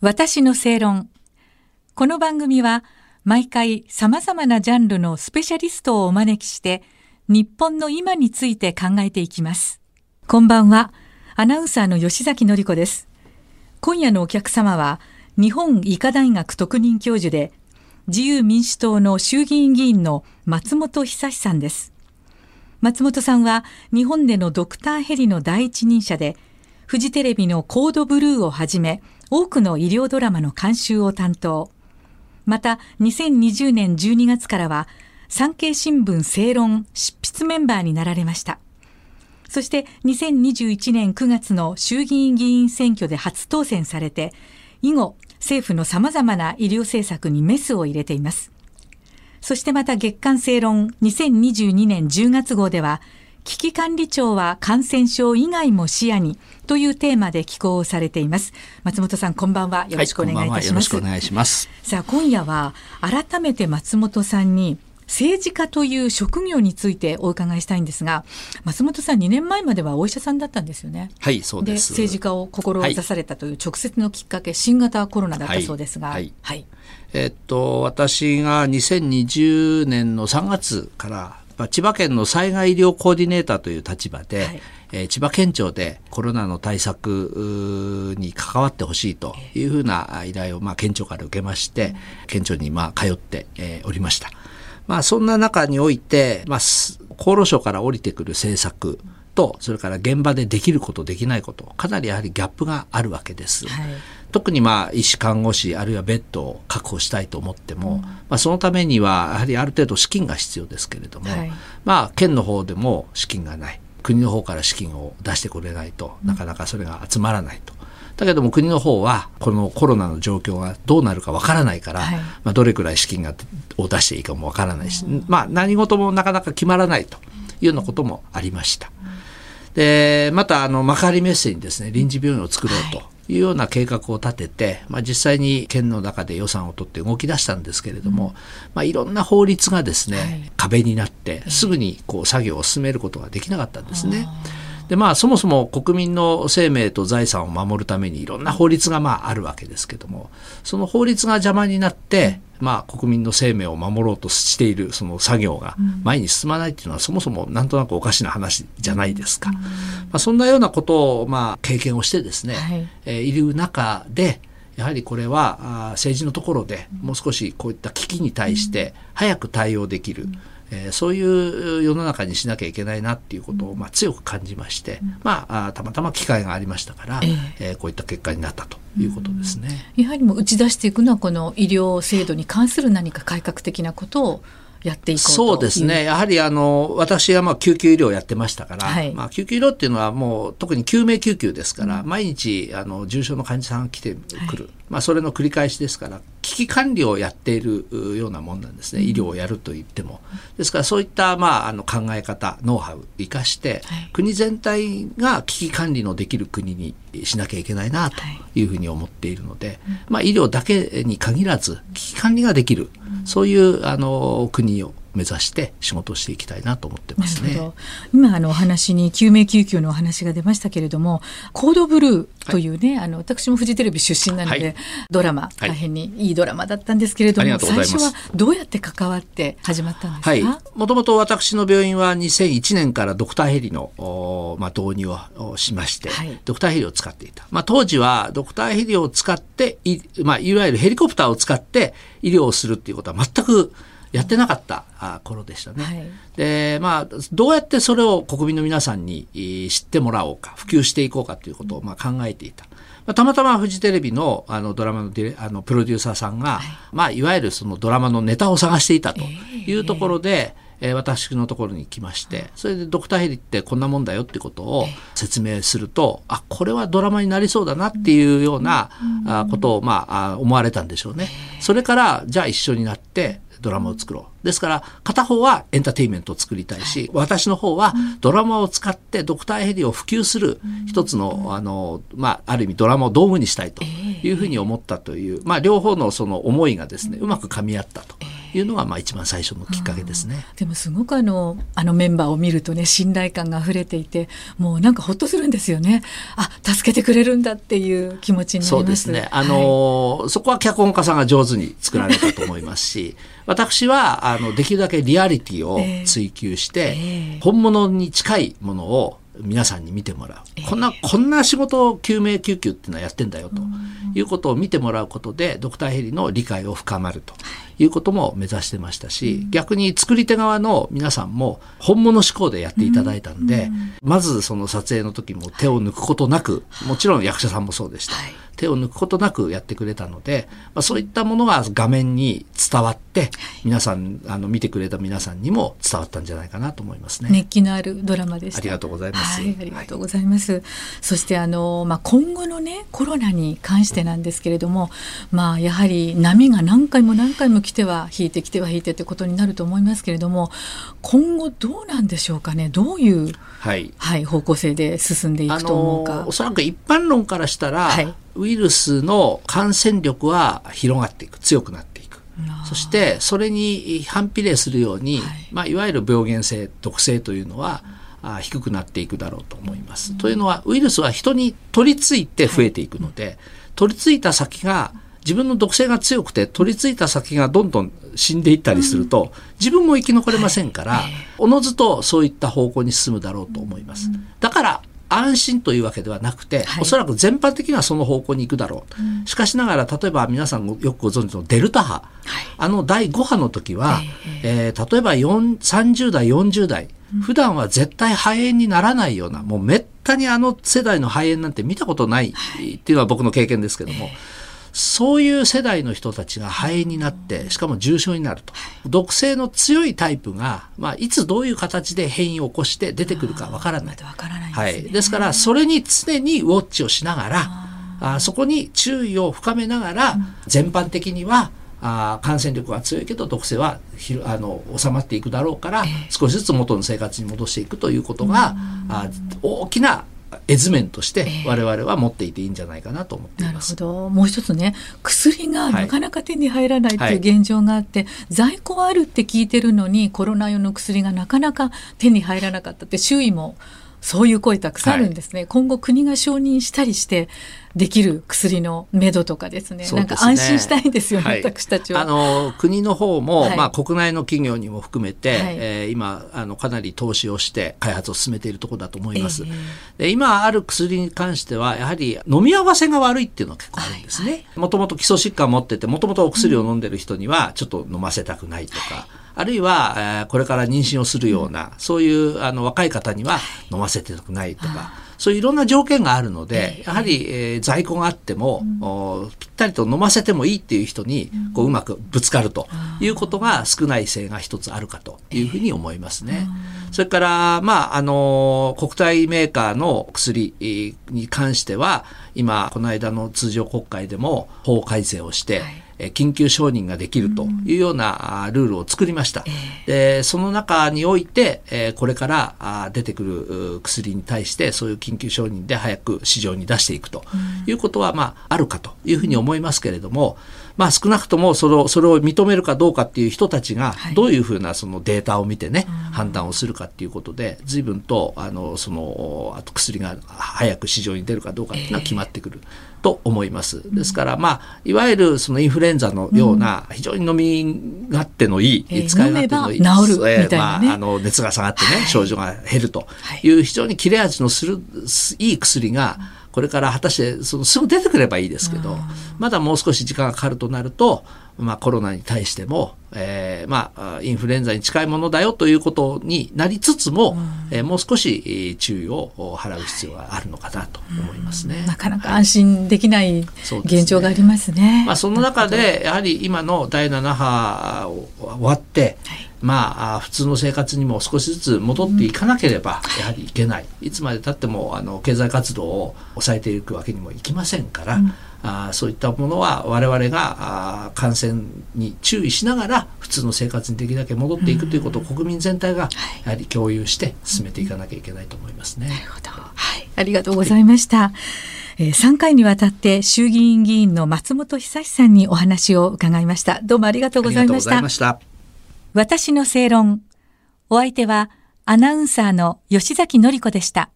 私の正論。この番組は毎回様々なジャンルのスペシャリストをお招きして日本の今について考えていきます。こんばんは。アナウンサーの吉崎のり子です。今夜のお客様は日本医科大学特任教授で自由民主党の衆議院議員の松本久さんです。松本さんは日本でのドクターヘリの第一人者でフジテレビのコードブルーをはじめ多くの医療ドラマの監修を担当。また、2020年12月からは、産経新聞正論執筆メンバーになられました。そして2021年9月の衆議院議員選挙で初当選されて、以後、政府の様々な医療政策にメスを入れています。そしてまた月刊正論2022年10月号では、危機管理庁は感染症以外も視野にというテーマで寄稿されています。松本さん、こんばんは。よろしくお願いいたします。はい、よろしくお願いします。さあ、今夜は改めて松本さんに政治家という職業についてお伺いしたいんですが、松本さん2年前まではお医者さんだったんですよね。はい、そうです。政治家を志されたという直接のきっかけ、はい、新型コロナだったそうですが。はい。はい、えっと、私が2020年の3月から千葉県の災害医療コーディネーターという立場で、はい、えー、千葉県庁でコロナの対策に関わってほしいというふうな依頼を、まあ、県庁から受けまして、県庁にまあ通って、えー、おりました。まあ、そんな中において、まあ、厚労省から降りてくる政策と、それから現場でできること、できないこと、かなりやはりギャップがあるわけです。はい。特にまあ医師看護師あるいはベッドを確保したいと思っても、うん、まあ、そのためにはやはりある程度資金が必要ですけれども、はい、まあ県の方でも資金がない。国の方から資金を出してくれないとなかなかそれが集まらないと。だけども国の方はこのコロナの状況がどうなるかわからないから、はい、まあ、どれくらい資金がを出していいかもわからないし、うん、まあ何事もなかなか決まらないというようなこともありました。でまたあの幕張メッセにですね臨時病院を作ろうと。はいいうような計画を立てて、まあ、実際に県の中で予算を取って動き出したんですけれども、うん、まあ、いろんな法律がですね、はい、壁になってすぐにこう作業を進めることができなかったんですね。でまあそもそも国民の生命と財産を守るためにいろんな法律がまああるわけですけどもその法律が邪魔になって、まあ、国民の生命を守ろうとしているその作業が前に進まないっていうのは、そもそもなんとなくおかしな話じゃないですか。まあ、そんなようなことを、まあ、経験をしてですね、はい、えー、いる中で、やはりこれはあ政治のところでもう少しこういった危機に対して早く対応できる。えー、そういう世の中にしなきゃいけないなっていうことを、まあ、強く感じまして、まあ、あたまたま機会がありましたから、えー、えー、こういった結果になったということですね。やはりも打ち出していくのはこの医療制度に関する何か改革的なことをやっていこう。そうですね。やはりあの、私はまあ救急医療をやってましたから、はい、まあ救急医療っていうのはもう特に救命救急ですから、うん、毎日あの重症の患者さんが来てくる。はい、まあそれの繰り返しですから、危機管理をやっているようなもんなんですね。医療をやると言っても。ですからそういったまああの考え方、ノウハウ生かして、はい、国全体が危機管理のできる国にしなきゃいけないなというふうに思っているので、まあ医療だけに限らず危機管理ができる。そういうあの国を目指して仕事をしていきたいなと思ってますね。今あのお話に救命救急のお話が出ましたけれども、コードブルーというね、はい、あの私もフジテレビ出身なので、はい、ドラマ、大変にいいドラマだったんですけれども、最初はどうやって関わって始まったんですか？はい、もともと私の病院は2001年からドクターヘリのまあ導入をしまして、ドクターヘリを使っていた。まあ当時はドクターヘリを使っていまあいわゆるヘリコプターを使って医療をするっていうことは全くやってなかった頃でしたね。はい、で、まあ、どうやってそれを国民の皆さんに知ってもらおうか、普及していこうかということをまあ考えていた。まあ、たまたまフジテレビのあのドラマのデあのプロデューサーさんが、はい。まあ、いわゆるそのドラマのネタを探していたというところで、えーえー、私のところに来ましてそれでドクターヘリってこんなもんだよってことを説明するとあこれはドラマになりそうだなっていうような、あことを、まあ、思われたんでしょうね。それからじゃあ一緒になってドラマを作ろう。ですから、片方はエンターテインメントを作りたいし、私の方はドラマを使ってドクターヘリを普及する一つの、あの、まあ、ある意味ドラマを道具にしたいというふうに思ったという、まあ、両方のその思いがですね、うまく噛み合ったと。いうのがまあ一番最初のきっかけですね。でもすごくあのあのメンバーを見るとね信頼感が溢れていてもうなんかほっとするんですよね。あ助けてくれるんだっていう気持ちになります。そうですね。あの、はい、そこは脚本家さんが上手に作られたと思いますし。私はあのできるだけリアリティを追求して、えーえー、本物に近いものを皆さんに見てもらう、えー、こんなこんな仕事を救命救急っていうのはやってんだよということを見てもらうことでドクターヘリの理解を深まるということも目指してましたし、逆に作り手側の皆さんも本物志向でやっていただいたんで、まずその撮影の時も手を抜くことなくもちろん役者さんもそうでした。手を抜くことなくやってくれたので、まあ、そういったものが画面に伝わって、皆さんあの見てくれた皆さんにも伝わったんじゃないかなと思いますね。熱気のあるドラマでした。ありがとうございます。はい、ありがとうございます。はい、そしてあのまあ今後のねコロナに関してなんですけれども、まあやはり波が何回も何回も来ては引いてきては引いてってことになると思いますけれども、今後どうなんでしょうかね？どういうはい、はい、方向性で進んでいくと思うか？おそらく一般論からしたら、はい、ウイルスの感染力は広がっていく強くなっていく。そしてそれに反比例するように、はい。まあ、いわゆる病原性毒性というのは、あ低くなっていくだろうと思います。うん、というのはウイルスは人に取り付いて増えていくので、はい、取り付いた先が自分の毒性が強くて取り付いた先がどんどん死んでいったりすると、自分も生き残れませんから、おのずとそういった方向に進むだろうと思います。だから安心というわけではなくて、はい、おそらく全般的にはその方向に行くだろう、うん、しかしながら例えば皆さんよくご存知のデルタ波、はい、あの第5波の時は、えー、えー、例えば30代40代普段は絶対肺炎にならないようなもうめったにあの世代の肺炎なんて見たことないっていうのは僕の経験ですけども。えーそういう世代の人たちが肺炎になって、しかも重症になると。毒性の強いタイプが、まあ、いつどういう形で変異を起こして出てくるかわからない。はい。ですから、それに常にウォッチをしながら、あそこに注意を深めながら、全般的には、あ感染力が強いけど毒性はひあの収まっていくだろうから、少しずつ元の生活に戻していくということが、あ大きな絵図面として我々は持っていていいんじゃないかなと思っています。えー、なるほど。もう一つね薬がなかなか手に入らないっていう現状があって、はい、在庫はあるって聞いてるのにコロナ用の薬がなかなか手に入らなかったって周囲もそういう声たくさんあるんですね、はい、今後国が承認したりしてできる薬の目処とかですね、すね。なんか安心したいんですよね、はい、私たちは。あの国の方も、はい、まあ、国内の企業にも含めて、はい、えー、今あのかなり投資をして開発を進めているところだと思います。えー、で今ある薬に関してはやはり飲み合わせが悪いっていうのが結構あるんですね。もともと基礎疾患を持っててもともとお薬を飲んでる人にはちょっと飲ませたくないとか。あるいは、えー、これから妊娠をするような、そういうあの若い方には飲ませてたくないとか、そういういろんな条件があるので、やはり、えー、在庫があっても、うん、ぴったりと飲ませてもいいっていう人に、こううまくぶつかるということが少ない性が一つあるかというふうに思いますね。それから、まあ、あの、国体メーカーの薬に関しては、今、この間の通常国会でも法改正をして、はい緊急承認ができるというようなルールを作りました。でその中において、これから出てくる薬に対してそういう緊急承認で早く市場に出していくということは、まあ、あるかというふうに思いますけれども、まあ、少なくともそれをそれを認めるかどうかっていう人たちがどういうふうなそのデータを見てね、判断をするかっていうことで随分とあのそのあと薬が早く市場に出るかどうかっていうのは決まってくる。と思います。ですから、まあ、いわゆるそのインフルエンザのような、非常に飲み勝手のいい、使い勝手のいい、治るみたいな、ね、まあ、あの、熱が下がってね、症状が減るとい。う非常に切れ味のする、いい薬が、これから果たしてそのすぐ出てくればいいですけど、まだもう少し時間がかかるとなると、まあ、コロナに対しても、えー、まあ、インフルエンザに近いものだよということになりつつも、うん、えー、もう少し注意を払う必要があるのかなと思いますね。なかなか安心できない現状がありますね。ねまあ、その中で、やはり今の第7波を終わって、はいまあ、普通の生活にも少しずつ戻っていかなければやはりいけない、いつまでたってもあの経済活動を抑えていくわけにもいきませんから、うん、あそういったものは我々があ感染に注意しながら普通の生活にできるだけ戻っていくということを国民全体がやはり共有して進めていかなきゃいけないと思いますね。なるほど、はい、ありがとうございました。えー、3回にわたって衆議院議員の松本久志さんにお話を伺いました。どうもありがとうございました。した私の正論。お相手はアナウンサーの吉崎のり子でした。